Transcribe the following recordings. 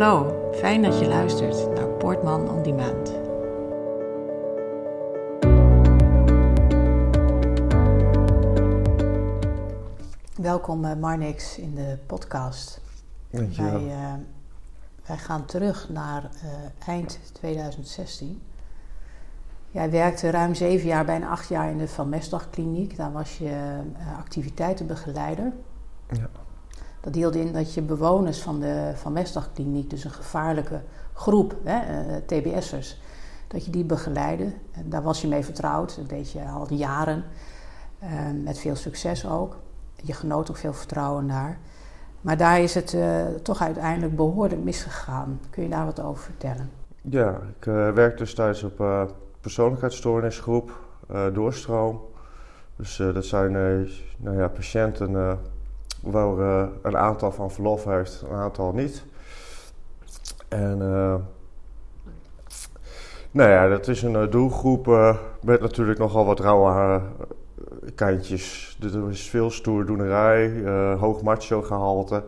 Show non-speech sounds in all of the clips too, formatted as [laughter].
Hallo, fijn dat je luistert naar Portman on Demand. Welkom uh, Marnix in de podcast. Dankjewel. Wij, uh, wij gaan terug naar uh, eind 2016. Jij werkte ruim zeven jaar, bijna acht jaar in de Van Mestdagkliniek. Daar was je activiteitenbegeleider. Dat hield in dat je bewoners van de Van Mestdagkliniek, dus een gevaarlijke groep, hè, uh, TBS'ers, dat je die begeleidde. En daar was je mee vertrouwd, dat deed je al jaren, uh, met veel succes ook. Je genoot ook veel vertrouwen daar. Maar daar is het uh, toch uiteindelijk behoorlijk misgegaan. Kun je daar wat over vertellen? Ja, ik uh, werk dus thuis op uh, persoonlijkheidsstoornisgroep, doorstroom. Dus dat zijn nou ja, patiënten waar een aantal van verlof heeft, een aantal niet. En nou ja, dat is een doelgroep met natuurlijk nogal wat rauwe kantjes. Dus er is veel stoerdoenerij, hoog macho gehalte.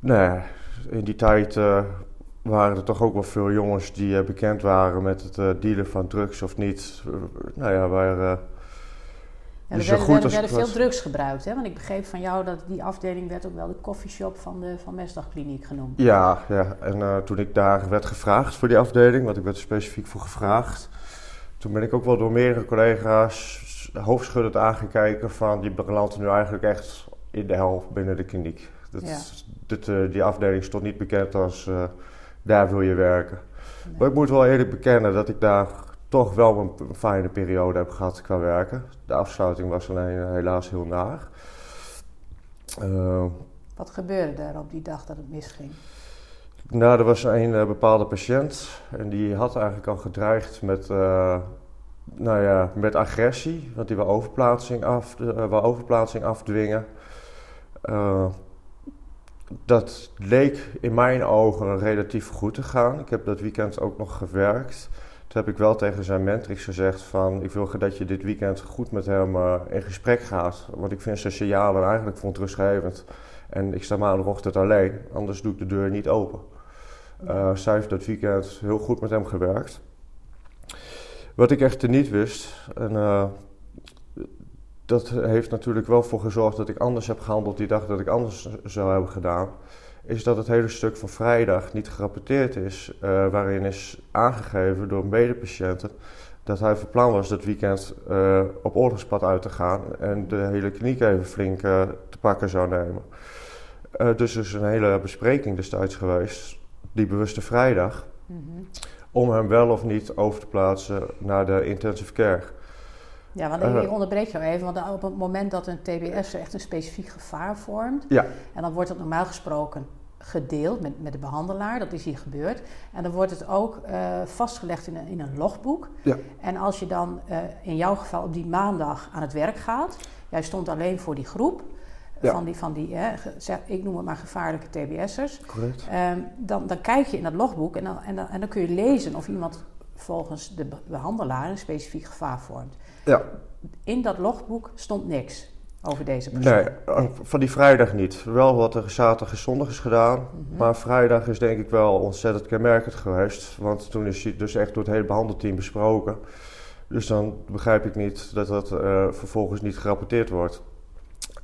Nou ja, in die tijd waren er toch ook wel veel jongens die bekend waren met het dealen van drugs of niet. nou ja, waar... Ja, er zo werden, veel drugs gebruikt, hè? Want ik begreep van jou dat die afdeling werd ook wel de koffieshop van de Van Mestdagkliniek genoemd. Ja, ja. en uh, toen ik daar werd gevraagd voor die afdeling, want ik werd er specifiek voor gevraagd, toen ben ik ook wel door meerdere collega's hoofdschuddend aangekeken van die belandt nu eigenlijk echt in de helft binnen de kliniek. Dat, Ja. dit, uh, die afdeling stond niet bekend als uh, daar wil je werken. Nee. Maar ik moet wel eerlijk bekennen dat ik daar toch wel een, fijne periode heb gehad qua werken. De afsluiting was alleen helaas heel naar. Uh, Wat gebeurde er op die dag dat het misging? Nou, er was een uh, bepaalde patiënt en die had eigenlijk al gedreigd met, uh, nou ja, met agressie, want die wil overplaatsing, af, wil overplaatsing afdwingen. dat leek in mijn ogen relatief goed te gaan. Ik heb dat weekend ook nog gewerkt. Toen heb ik wel tegen zijn mentrix gezegd van... ik wil dat je dit weekend goed met hem in gesprek gaat. Want ik vind zijn signalen eigenlijk verontrustgevend. En ik sta maandagochtend alleen, anders doe ik de deur niet open. Uh, zij heeft dat weekend heel goed met hem gewerkt. Wat ik echter niet wist, en uh, dat heeft natuurlijk wel voor gezorgd dat ik anders heb gehandeld die dag dat ik anders zou hebben gedaan, is dat het hele stuk van vrijdag niet gerapporteerd is, uh, waarin is aangegeven door medepatiënten dat hij van plan was dat weekend op oorlogspad uit te gaan en de hele kliniek even flink te pakken zou nemen. dus er is een hele bespreking destijds geweest die bewuste vrijdag, mm -hmm. om hem wel of niet over te plaatsen naar de intensive care. Ja, want ik onderbreek jou even, want op het moment dat een TBS echt een specifiek gevaar vormt, ja. en dan wordt het normaal gesproken gedeeld met, met de behandelaar, dat is hier gebeurd. En dan wordt het ook uh, vastgelegd in een, in een logboek. Ja. En als je dan uh, in jouw geval op die maandag aan het werk gaat, jij stond alleen voor die groep, ja. van die, van die hè, ik noem het maar gevaarlijke TBS'ers. Correct. Um, dan, dan kijk je in dat logboek en dan, en, dan, en dan kun je lezen of iemand volgens de behandelaar een specifiek gevaar vormt. Ja. In dat logboek stond niks over deze persoon. Nee, van die vrijdag niet. Wel wat er zaterdag en zondag is gedaan. Mm -hmm. Maar vrijdag is denk ik wel ontzettend kenmerkend geweest. Want toen is hij dus echt door het hele behandelteam besproken. Dus dan begrijp ik niet dat dat uh, vervolgens niet gerapporteerd wordt.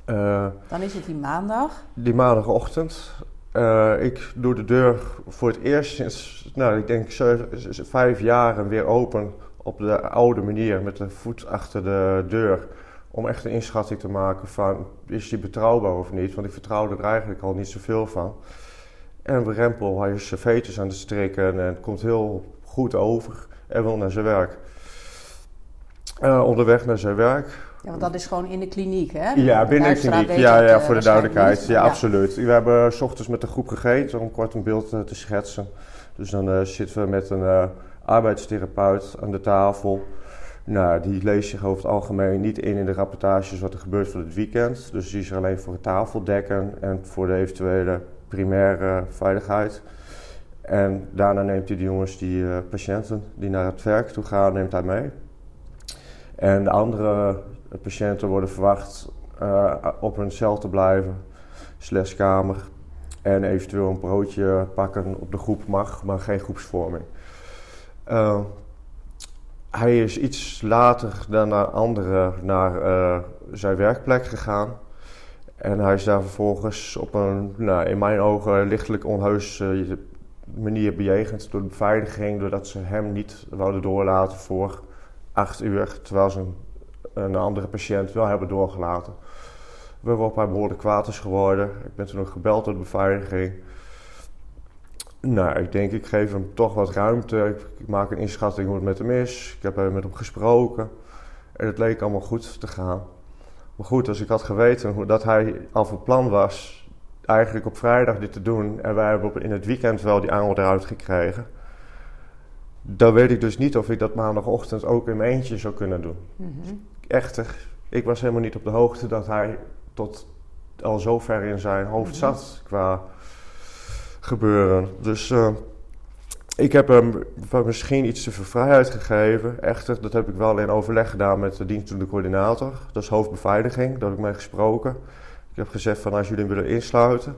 Uh, dan is het die maandag? Die maandagochtend. Uh, ik doe de deur voor het eerst sinds, nou, ik denk vijf jaren weer open op de oude manier met de voet achter de deur. Om echt een inschatting te maken van, is die betrouwbaar of niet? Want ik vertrouwde er eigenlijk al niet zoveel van. En Rempel, hij is veters aan het strikken en het komt heel goed over en wil naar zijn werk. Uh, onderweg naar zijn werk ja, want dat is gewoon in de kliniek, hè? Ja, binnen de kliniek. Ja, ja, voor de duidelijkheid. Ja, ja, absoluut. We hebben s ochtends met de groep gegeten om kort een beeld uh, te schetsen. Dus dan uh, zitten we met een uh, arbeidstherapeut aan de tafel. Nou, die leest zich over het algemeen niet in in de rapportages wat er gebeurt voor het weekend. Dus die is er alleen voor het tafeldekken en voor de eventuele primaire veiligheid. En daarna neemt hij de jongens, die patiënten die naar het werk toe gaan, neemt hij mee. En de andere patiënten worden verwacht uh, op hun cel te blijven, slash kamer. En eventueel een broodje pakken op de groep mag, maar geen groepsvorming. Uh, hij is iets later dan de anderen naar uh, zijn werkplek gegaan. En hij is daar vervolgens op een, nou, in mijn ogen, lichtelijk onheus uh, manier bejegend door de beveiliging. Doordat ze hem niet wouden doorlaten voor acht uur. Terwijl ze een, andere patiënt wel hebben doorgelaten. Waarop hij behoorlijk kwaad geworden. Ik ben toen ook gebeld door de beveiliging. Nou, ik denk, ik geef hem toch wat ruimte. Ik maak een inschatting hoe het met hem is. Ik heb met hem gesproken. En het leek allemaal goed te gaan. Maar goed, als ik had geweten dat hij al van plan was eigenlijk op vrijdag dit te doen en wij hebben in het weekend wel die aanbod eruit gekregen, dan weet ik dus niet of ik dat maandagochtend ook in mijn eentje zou kunnen doen. Mm Echter, ik was helemaal niet op de hoogte dat hij tot al zo ver in zijn hoofd mhm. zat qua gebeuren. Dus uh, ik heb hem misschien iets te veel vrijheid gegeven. Echter, dat heb ik wel in overleg gedaan met de dienstdoende coördinator. Dat is hoofdbeveiliging, daar heb ik mee gesproken. Ik heb gezegd van als jullie willen insluiten,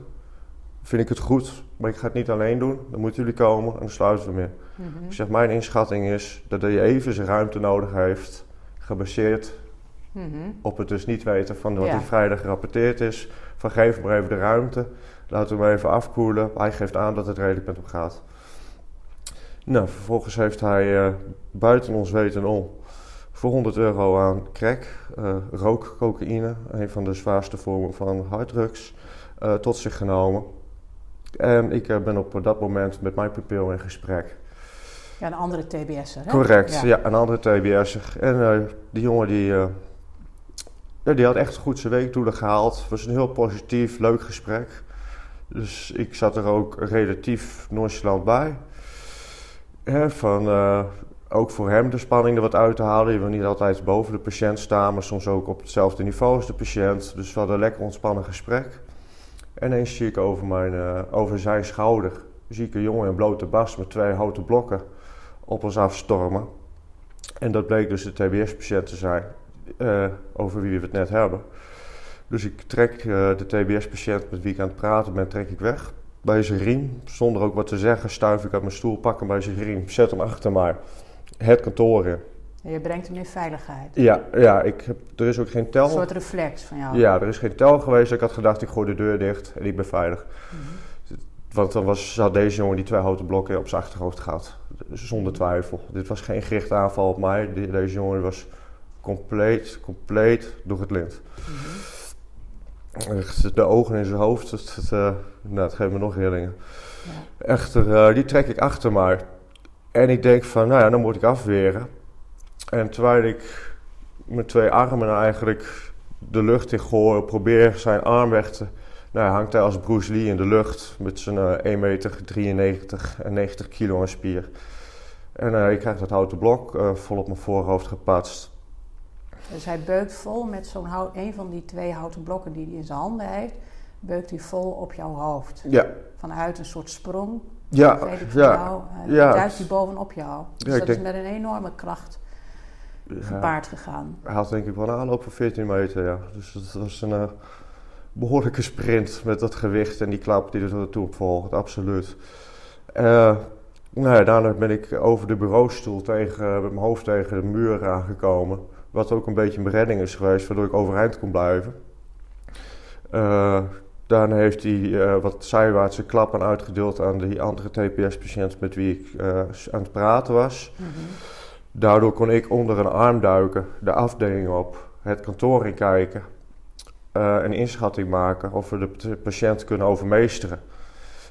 vind ik het goed. Maar ik ga het niet alleen doen. Dan moeten jullie komen en dan sluiten we meer. Mm Ik zeg, mijn inschatting is dat hij even zijn ruimte nodig heeft. Gebaseerd mhm. op het dus niet weten van wat ja. hij vrijdag gerapporteerd is. Van geef maar even de ruimte. Laten we hem even afkoelen. Hij geeft aan dat het redelijk met hem gaat. Nou, vervolgens heeft hij uh, buiten ons weten om voor 100 euro aan crack, uh, rookcocaïne, een van de zwaarste vormen van harddrugs, uh, tot zich genomen. En ik ben op dat moment met mijn pupil in gesprek. Ja, een andere TBS'er. Hè? Correct, ja. een andere TBS'er. En die jongen die, die had echt goed zijn weekdoelen gehaald. Het was een heel positief, leuk gesprek. Dus ik zat er ook relatief nonchalant bij. van, uh, ook voor hem de spanning er wat uit te halen. Je wil niet altijd boven de patiënt staan, maar soms ook op hetzelfde niveau als de patiënt. Dus we hadden een lekker ontspannen gesprek. En ineens zie ik over, mijn, uh, over zijn schouder zie ik een jongen in blote bas met twee houten blokken op ons afstormen. En dat bleek dus de TBS-patiënt te zijn, uh, over wie we het net hebben. Dus ik trek uh, de TBS-patiënt met wie ik aan het praten ben, trek ik weg. Bij zijn riem, zonder ook wat te zeggen, stuif ik uit mijn stoel, pak hem bij zijn riem, zet hem achter mij. Het kantoor in. En je brengt hem in veiligheid. Ja, ja ik heb, er is ook geen tel. Een soort reflex van jou. Ja, er is geen tel geweest. Ik had gedacht, ik gooi de deur dicht en ik ben veilig. Mhm. Want dan was, had deze jongen die twee houten blokken op zijn achterhoofd gehad. Zonder twijfel. Dit was geen gerichte aanval op mij. Deze jongen was compleet, compleet door het lint. Mm de ogen in zijn hoofd, dat, dat, uh, nou, geeft me nog. Ja. Echter, uh, die trek ik achter mij. En ik denk van, nou ja, dan moet ik afweren. En terwijl ik met twee armen eigenlijk de lucht in gooi, probeer zijn arm weg te... Nou, hangt hij als Bruce Lee in de lucht met zijn uh, 1 meter 93 en 90 kilo aan spier. En ik krijg dat houten blok vol op mijn voorhoofd gepatst. Dus hij beukt vol met zo'n een van die twee houten blokken die hij in zijn handen heeft, beukt hij vol op jouw hoofd. Ja. Vanuit een soort sprong. Ja, ja. Jou, uh, ja. Duikt hij bovenop jou. Dus ja, dat is met een enorme kracht gepaard gegaan. Hij had denk ik wel een aanloop van 14 meter, ja. Dus dat was een uh, behoorlijke sprint met dat gewicht en die klap die er op volgt, absoluut. Uh, nou ja, daarna ben ik over de bureaustoel tegen, met mijn hoofd tegen de muur aangekomen. Wat ook een beetje een beredding is geweest, waardoor ik overeind kon blijven. Uh, daarna heeft hij uh, wat zijwaartse klappen uitgedeeld aan die andere TPS-patiënt met wie ik uh, aan het praten was. Mm -hmm. Daardoor kon ik onder een arm duiken, de afdeling op, het kantoor in kijken, een inschatting maken of we de patiënt kunnen overmeesteren.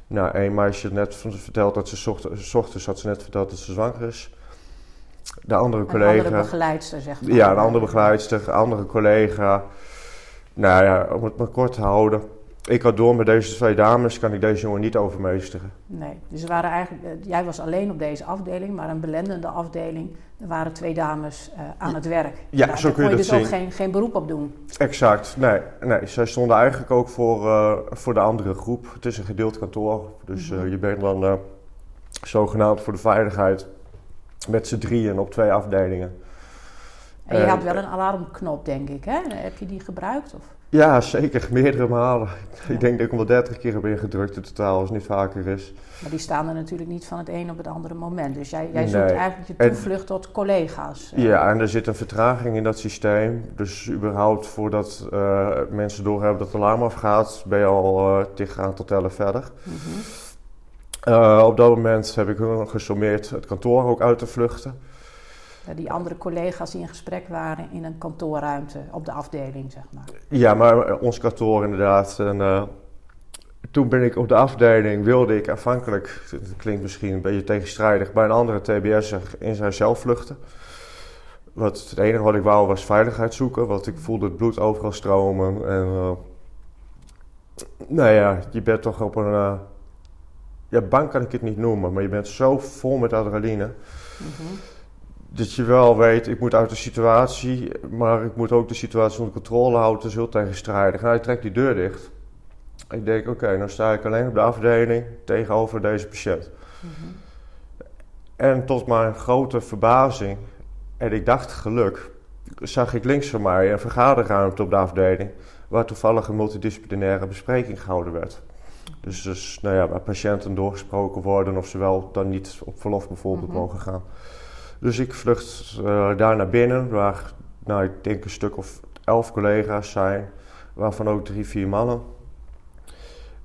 Nou, een meisje had net verteld dat ze ochtends, ochtends had ze net verteld dat ze zwanger is. De andere collega. Een andere begeleidster, zeg maar. Ja, een andere begeleidster, een andere collega. Nou ja, om het maar kort te houden. Ik had door met deze twee dames, kan ik deze jongen niet overmeesteren. Nee, dus er waren eigenlijk, eh, jij was alleen op deze afdeling, maar een belendende afdeling. Er waren twee dames uh, aan het werk. Ja, Daar, zo kun je, je dus ook geen, geen beroep op doen. Exact, nee. nee zij stonden eigenlijk ook voor, uh, voor de andere groep. Het is een gedeeld kantoor, dus uh, je bent dan zogenaamd voor de veiligheid met z'n drieën op twee afdelingen. En je had wel een alarmknop, denk ik, hè? Heb je die gebruikt? Of? Ja, zeker. Meerdere malen. Ik denk dat ik hem wel 30 keer heb ingedrukt in totaal, als het niet vaker is. Maar die staan er natuurlijk niet van het een op het andere moment. Dus jij, jij zoekt eigenlijk je toevlucht tot collega's. Eh. Ja, en er zit een vertraging in dat systeem. Dus überhaupt voordat uh, mensen doorhebben dat het alarm afgaat, ben je al uh, aantal tellen verder. Mhm. op dat moment heb ik gesommeerd het kantoor ook uit te vluchten die andere collega's die in gesprek waren in een kantoorruimte op de afdeling, zeg maar. Ja, maar eh, ons kantoor inderdaad. En, uh, toen ben ik op de afdeling, wilde ik afhankelijk, het klinkt misschien een beetje tegenstrijdig, bij een andere TBS'er in zijn zelf vluchten. Wat, het enige wat ik wou was veiligheid zoeken, want ik voelde het bloed overal stromen. En uh, nou ja, je bent toch op een, ja bang kan ik het niet noemen, maar je bent zo vol met adrenaline. Mm dat je wel weet, ik moet uit de situatie, maar ik moet ook de situatie onder controle houden. Het is heel tegenstrijdig. Nou, ik trek die deur dicht. Ik denk, oké, okay, dan sta ik alleen op de afdeling tegenover deze patiënt. Mhm. En tot mijn grote verbazing, en ik dacht geluk, zag ik links van mij een vergaderruimte op de afdeling, waar toevallig een multidisciplinaire bespreking gehouden werd. Dus, dus nou ja, waar patiënten doorgesproken worden of ze wel dan niet op verlof bijvoorbeeld mhm. mogen gaan. Dus ik vlucht uh, daar naar binnen, waar nou, ik denk een stuk of elf collega's zijn, waarvan ook drie, vier mannen.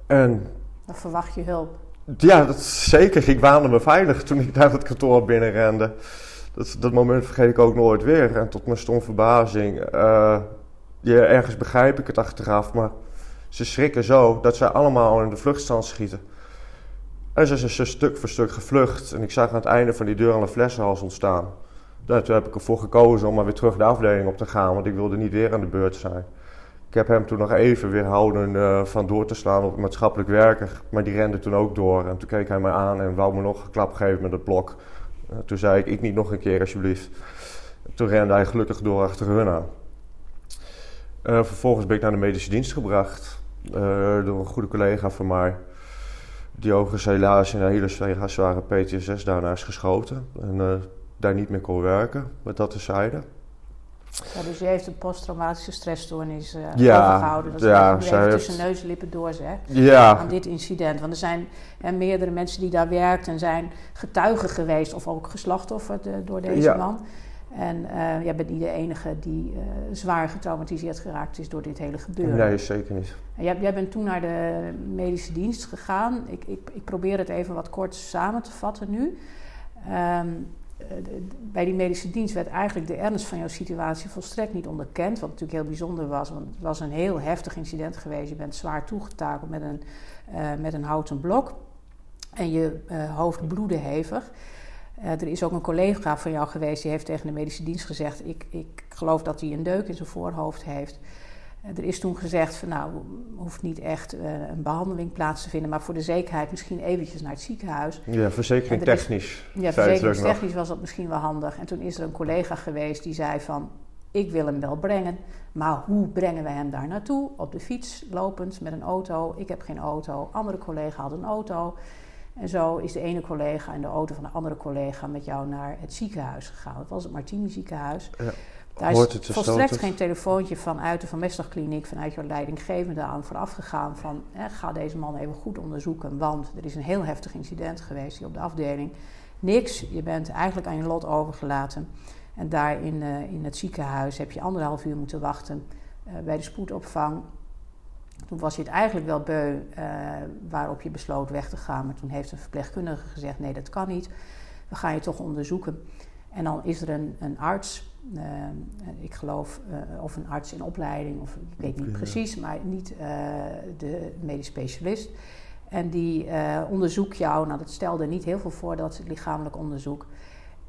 En. Dan verwacht je hulp. Ja, dat zeker. Ik waande me veilig toen ik naar het kantoor binnenrende. Dat, dat moment vergeet ik ook nooit weer. En tot mijn stom verbazing. Uh, ja, ergens begrijp ik het achteraf, maar ze schrikken zo dat ze allemaal in de vluchtstand schieten. En ze is stuk voor stuk gevlucht. En ik zag aan het einde van die deur al een flessenhals ontstaan. Toen heb ik ervoor gekozen om maar weer terug de afdeling op te gaan, want ik wilde niet weer aan de beurt zijn. Ik heb hem toen nog even weerhouden uh, van door te slaan op maatschappelijk werker. Maar die rende toen ook door. En toen keek hij me aan en wou me nog een klap geven met het blok. Uh, toen zei ik, ik niet nog een keer alsjeblieft. Toen rende hij gelukkig door achter hun aan. Uh, vervolgens ben ik naar de medische dienst gebracht. Door een goede collega van mij. Die overigens helaas in een hele zware PTSS daarna is geschoten. En uh, daar niet meer kon werken, met dat terzijde. Ja, dus je heeft een posttraumatische stressstoornis uh, ja, overgehouden. Dat ja, is even tussen neus en lippen door zegt. Ja. Aan dit incident. Want er zijn uh, meerdere mensen die daar werkten en zijn getuigen geweest of ook geslachtofferd uh, door deze ja. man. En uh, jij bent niet de enige die uh, zwaar getraumatiseerd geraakt is door dit hele gebeuren. Nee, zeker niet. En jij, jij, bent toen naar de medische dienst gegaan. Ik, ik, ik, probeer het even wat kort samen te vatten nu. Um, bij die medische dienst werd eigenlijk de ernst van jouw situatie volstrekt niet onderkend. Wat natuurlijk heel bijzonder was, want het was een heel heftig incident geweest. Je bent zwaar toegetakeld met een, uh, met een houten blok. En je hoofd bloedde hevig. Uh, er is ook een collega van jou geweest die heeft tegen de medische dienst gezegd: Ik, ik geloof dat hij een deuk in zijn voorhoofd heeft. Uh, er is toen gezegd: van, Nou, hoeft niet echt uh, een behandeling plaats te vinden, maar voor de zekerheid misschien eventjes naar het ziekenhuis. Ja, verzekering technisch. Ja, verzekeringstechnisch was dat misschien wel handig. En toen is er een collega geweest die zei: van, Ik wil hem wel brengen, maar hoe brengen we hem daar naartoe? Op de fiets, lopend, met een auto. Ik heb geen auto. Andere collega had een auto. En zo is de ene collega in de auto van de andere collega met jou naar het ziekenhuis gegaan. Dat was het Martini ziekenhuis. Ja. Daar is volstrekt geen telefoontje vanuit de Van Mestdagkliniek, vanuit jouw leidinggevende aan vooraf gegaan van ga deze man even goed onderzoeken, want er is een heel heftig incident geweest hier op de afdeling. Niks, je bent eigenlijk aan je lot overgelaten. En daar in, uh, in het ziekenhuis heb je anderhalf uur moeten wachten uh, bij de spoedopvang. Toen was je het eigenlijk wel beu uh, waarop je besloot weg te gaan. Maar toen heeft een verpleegkundige gezegd: nee, dat kan niet. We gaan je toch onderzoeken. En dan is er een, een arts, uh, ik geloof, uh, of een arts in opleiding, of ik weet niet precies, maar niet de medisch specialist. En die onderzoekt jou, nou dat stelde niet heel veel voor, dat lichamelijk onderzoek.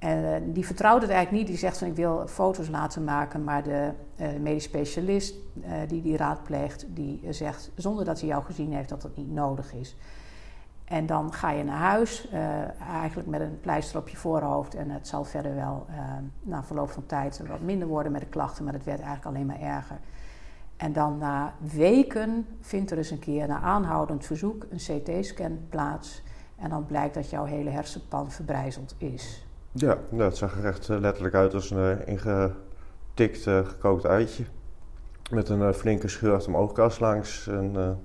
En uh, die vertrouwt het eigenlijk niet. Die zegt van ik wil foto's laten maken. Maar de uh, medisch specialist uh, die die raadpleegt, die zegt zonder dat hij jou gezien heeft dat dat niet nodig is. En dan ga je naar huis, eigenlijk met een pleister op je voorhoofd. En het zal verder wel na verloop van tijd wat minder worden met de klachten. Maar het werd eigenlijk alleen maar erger. En dan na weken vindt er eens een keer na aanhoudend verzoek een CT-scan plaats. En dan blijkt dat jouw hele hersenpan verbrijzeld is. Ja, nou, het zag er echt eh, letterlijk uit als een uh, gestikt gekookt eitje. Met een flinke scheur achter mijn oogkas langs. En,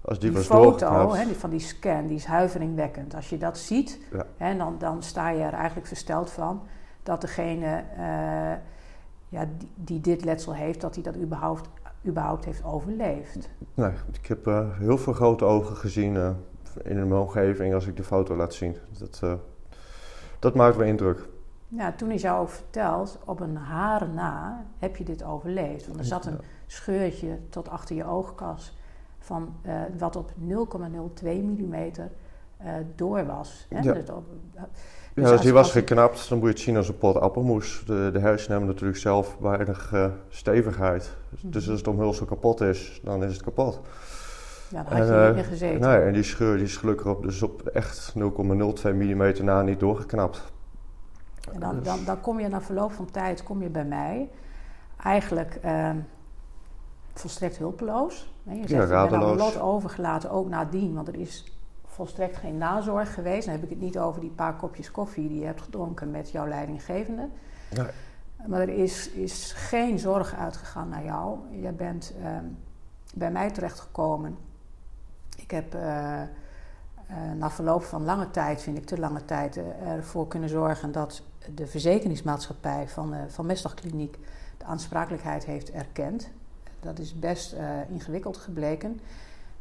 als die, die was foto hè, die van die scan, die is huiveringwekkend. Als je dat ziet, hè, dan, dan sta je er eigenlijk versteld van dat degene ja, die, die, dit letsel heeft, dat hij dat überhaupt, überhaupt heeft overleefd. Nee, ik heb heel veel grote ogen gezien in mijn omgeving als ik de foto laat zien. Dat, dat maakt wel indruk. Ja, toen is jou ook verteld, op een haar na heb je dit overleefd. Want er zat een scheurtje tot achter je oogkas van uh, wat op 0,02 mm uh, door was. Hè? Ja. Dus op, dus ja, als die was geknapt, dan moet je het zien als een pot appelmoes. De, de hersenen hebben natuurlijk zelf weinig uh, stevigheid. Mm Dus als het omhulsel kapot is, dan is het kapot. Ja, daar had je en, niet meer gezeten. Nee, en die scheur die is gelukkig op, dus op echt 0,02 mm na niet doorgeknapt. En dan, dan, dan kom je na verloop van tijd kom je bij mij eigenlijk uh, volstrekt hulpeloos. Nee, je zegt, ja, ik ben aan lot overgelaten, ook nadien, want er is volstrekt geen nazorg geweest. Dan heb ik het niet over die paar kopjes koffie die je hebt gedronken met jouw leidinggevende. Nee. Maar er is, is geen zorg uitgegaan naar jou. Je bent uh, bij mij terechtgekomen ik heb uh, uh, na verloop van lange tijd, vind ik te lange tijd, uh, ervoor kunnen zorgen dat de verzekeringsmaatschappij van, van Mestdagkliniek de aansprakelijkheid heeft erkend. Dat is best ingewikkeld gebleken.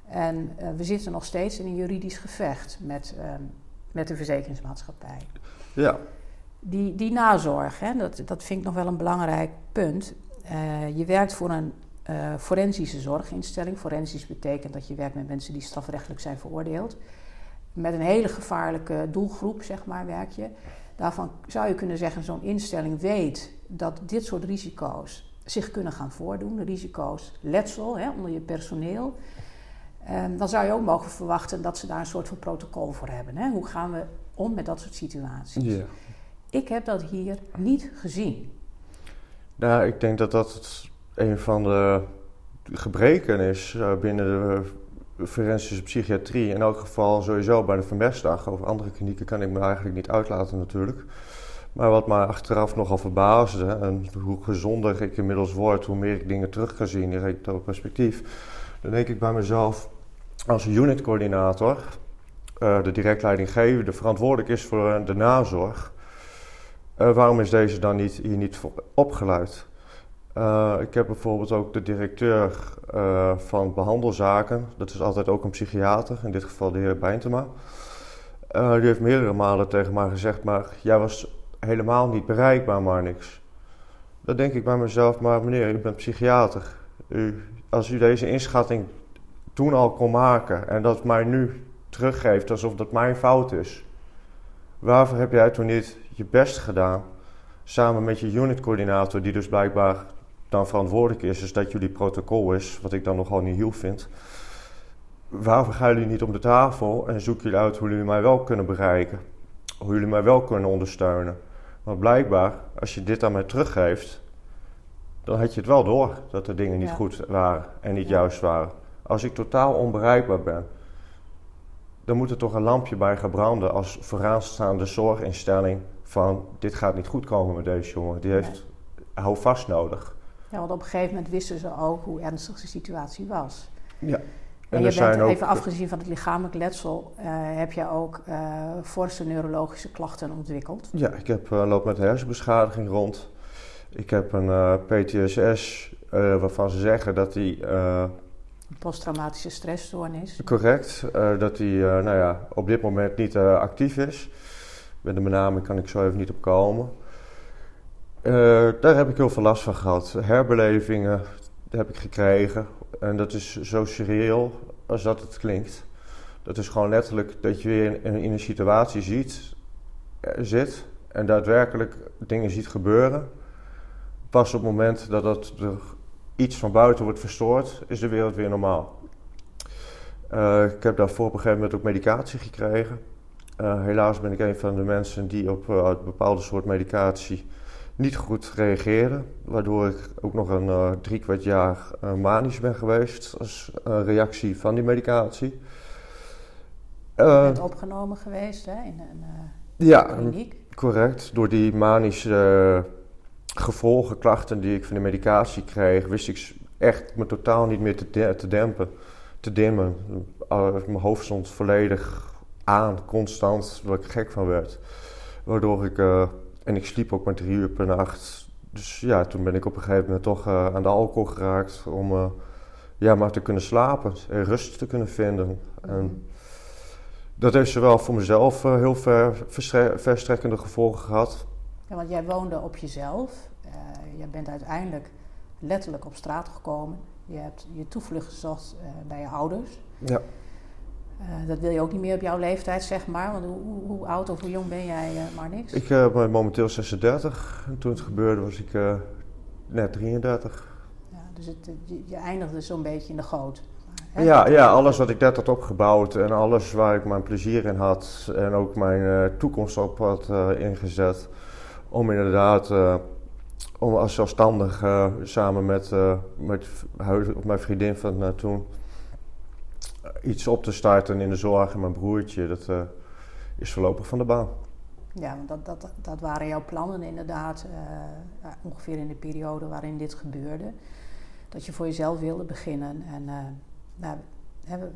En we zitten nog steeds in een juridisch gevecht met, met de verzekeringsmaatschappij. Ja. Die, die nazorg, hè, dat, dat vind ik nog wel een belangrijk punt. je werkt voor een uh, forensische zorginstelling. Forensisch betekent dat je werkt met mensen die strafrechtelijk zijn veroordeeld. Met een hele gevaarlijke doelgroep, zeg maar, werk je. Daarvan zou je kunnen zeggen, zo'n instelling weet dat dit soort risico's zich kunnen gaan voordoen. De risico's letsel hè, onder je personeel. Um, dan zou je ook mogen verwachten dat ze daar een soort van protocol voor hebben. Hè? Hoe gaan we om met dat soort situaties? Yeah. Ik heb dat hier niet gezien. Nou, ik denk dat dat een van de gebreken is uh, binnen de forensische psychiatrie. In elk geval sowieso bij de Vermestdag. Over andere klinieken kan ik me eigenlijk niet uitlaten natuurlijk. Maar wat mij achteraf nogal verbaasde, en hoe gezonder ik inmiddels word, hoe meer ik dingen terug kan zien in perspectief. Dan denk ik bij mezelf, als unitcoördinator, uh, de direct leidinggevende, verantwoordelijk is voor de nazorg. Waarom is deze dan niet, hier niet opgeleid? Uh, ik heb bijvoorbeeld ook de directeur uh, van behandelzaken. Dat is altijd ook een psychiater, in dit geval de heer Bijntema. Uh, die heeft meerdere malen tegen mij gezegd, maar jij was helemaal niet bereikbaar, maar niks. Dan denk ik bij mezelf, maar meneer, u bent psychiater. U, als u deze inschatting toen al kon maken en dat mij nu teruggeeft alsof dat mijn fout is. Waarvoor heb jij toen niet je best gedaan? Samen met je unitcoördinator, die dus blijkbaar dan verantwoordelijk is, is dat jullie protocol is, wat ik dan nogal niet heel vind. Waarom gaan jullie niet om de tafel en zoeken jullie uit hoe jullie mij wel kunnen bereiken? Hoe jullie mij wel kunnen ondersteunen? Want blijkbaar, als je dit aan mij teruggeeft, dan had je het wel door dat de dingen niet goed waren en niet juist waren. Als ik totaal onbereikbaar ben, dan moet er toch een lampje bij gaan branden als vooraanstaande zorginstelling van dit gaat niet goed komen met deze jongen. Die heeft hou vast nodig. Ja, want op een gegeven moment wisten ze ook hoe ernstig de situatie was. Ja. En, en je bent ook... even afgezien van het lichamelijk letsel, uh, heb je ook uh, forse neurologische klachten ontwikkeld? Ja, ik heb, uh, loop met hersenbeschadiging rond. Ik heb een PTSS waarvan ze zeggen dat die... Posttraumatische stressstoornis. Correct, dat die nou ja, op dit moment niet actief is. Met de benaming kan ik zo even niet op komen. Uh, daar heb ik heel veel last van gehad. Herbelevingen heb ik gekregen. En dat is zo surreal als dat het klinkt. Dat is gewoon letterlijk dat je weer in, een situatie ziet, uh, zit en daadwerkelijk dingen ziet gebeuren. Pas op het moment dat dat er iets van buiten wordt verstoord, is de wereld weer normaal. Uh, ik heb daarvoor op een gegeven moment ook medicatie gekregen. helaas ben ik een van de mensen die op bepaalde soort medicatie niet goed reageerde. Waardoor ik ook nog een uh, drie kwart jaar uh, manisch ben geweest als uh, reactie van die medicatie. Je bent opgenomen geweest hè, in een ja, kliniek. correct. Door die manische gevolgen, klachten die ik van de medicatie kreeg, wist ik echt me totaal niet meer te, te dempen, te dimmen. mijn hoofd stond volledig aan, constant, waar ik gek van werd. Waardoor ik, en ik sliep ook maar drie uur per nacht. Dus ja, toen ben ik op een gegeven moment toch uh, aan de alcohol geraakt om uh, ja, maar te kunnen slapen en rust te kunnen vinden. En dat heeft zowel voor mezelf heel ver, verstrekkende gevolgen gehad. Ja, want jij woonde op jezelf. jij bent uiteindelijk letterlijk op straat gekomen. Je hebt je toevlucht gezocht bij je ouders. Ja. Uh, dat wil je ook niet meer op jouw leeftijd, zeg maar. Want hoe, hoe oud of hoe jong ben jij, uh, Marnix? Ik uh, ben momenteel 36. En toen het gebeurde was ik net 33. Ja, dus het, je, je eindigde zo'n beetje in de goot. Ja, ja, alles wat ik net had opgebouwd en alles waar ik mijn plezier in had en ook mijn toekomst op had ingezet. Om inderdaad om als zelfstandig samen met, met mijn vriendin van toen iets op te starten in de zorg en mijn broertje, dat uh, is voorlopig van de baan. Ja, want dat, dat, dat waren jouw plannen inderdaad, uh, ongeveer in de periode waarin dit gebeurde. Dat je voor jezelf wilde beginnen. En nou, we,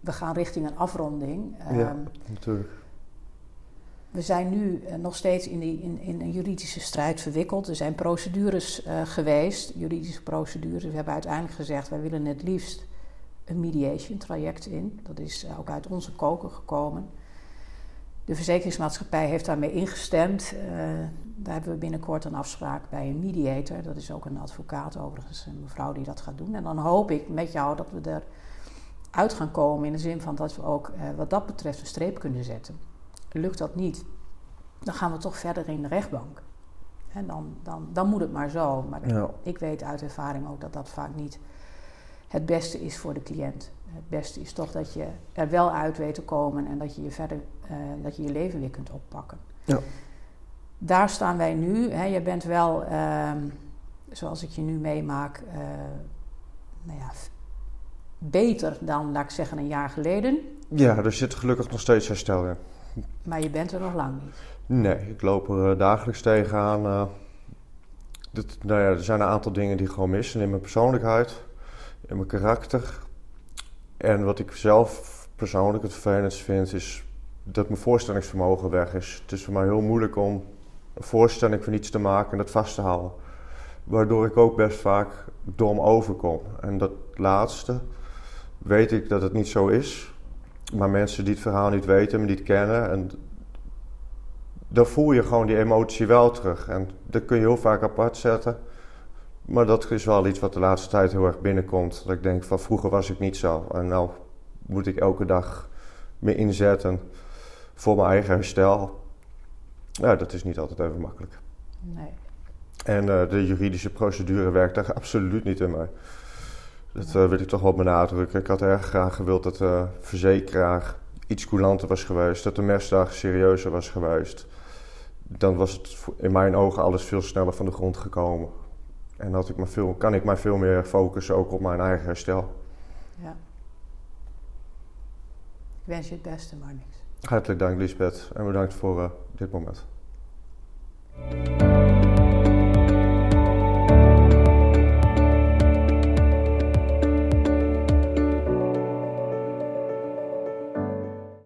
we, gaan richting een afronding. Ja, ehm, natuurlijk. We zijn nu nog steeds in, die, in, in, een juridische strijd verwikkeld. Er zijn procedures geweest, juridische procedures. We hebben uiteindelijk gezegd, wij willen het liefst een mediation traject in. Dat is eh, ook uit onze koker gekomen. De verzekeringsmaatschappij heeft daarmee ingestemd. Uh, daar hebben we binnenkort een afspraak bij een mediator. Dat is ook een advocaat overigens, een mevrouw die dat gaat doen. En dan hoop ik met jou dat we eruit gaan komen in de zin van dat we ook uh, wat dat betreft een streep kunnen zetten. Lukt dat niet, dan gaan we toch verder in de rechtbank. En dan, dan, dan moet het maar zo. Maar ja. ik weet uit ervaring ook dat dat vaak niet het beste is voor de cliënt. Het beste is toch dat je er wel uit weet te komen en dat je je verder, uh, dat je je leven weer kunt oppakken. Ja. Daar staan wij nu. Hè. Je bent wel, uh, zoals ik je nu meemaak, uh, nou ja, beter dan, laat ik zeggen, een jaar geleden. Ja, er zit gelukkig nog steeds herstel in. Maar je bent er nog lang niet. Nee, ik loop er eh, dagelijks tegenaan. Dit, nou ja, er zijn een aantal dingen die gewoon missen in mijn persoonlijkheid in mijn karakter. En wat ik zelf persoonlijk het vervelendst vind, is dat mijn voorstellingsvermogen weg is. Het is voor mij heel moeilijk om een voorstelling van iets te maken en dat vast te houden. Waardoor ik ook best vaak dom overkom. En dat laatste weet ik dat het niet zo is. Maar mensen die het verhaal niet weten, me niet kennen. En dan voel je gewoon die emotie wel terug. En dat kun je heel vaak apart zetten. Maar dat is wel iets wat de laatste tijd heel erg binnenkomt. Dat ik denk van vroeger was ik niet zo. En nou moet ik elke dag me inzetten voor mijn eigen herstel. Ja, dat is niet altijd even makkelijk. Nee. En uh, de juridische procedure werkt daar [laughs] absoluut niet in mee. Dat uh, wil ik toch wel benadrukken. Ik had erg graag gewild dat de verzekeraar iets coulanter was geweest. Dat de mesdag serieuzer was geweest. Dan was het in mijn ogen alles veel sneller van de grond gekomen. En dat ik me veel, kan ik mij veel meer focussen ook op mijn eigen herstel. Ja. Ik wens je het beste, maar niks. Hartelijk dank, Lisbeth. En bedankt voor uh, dit moment.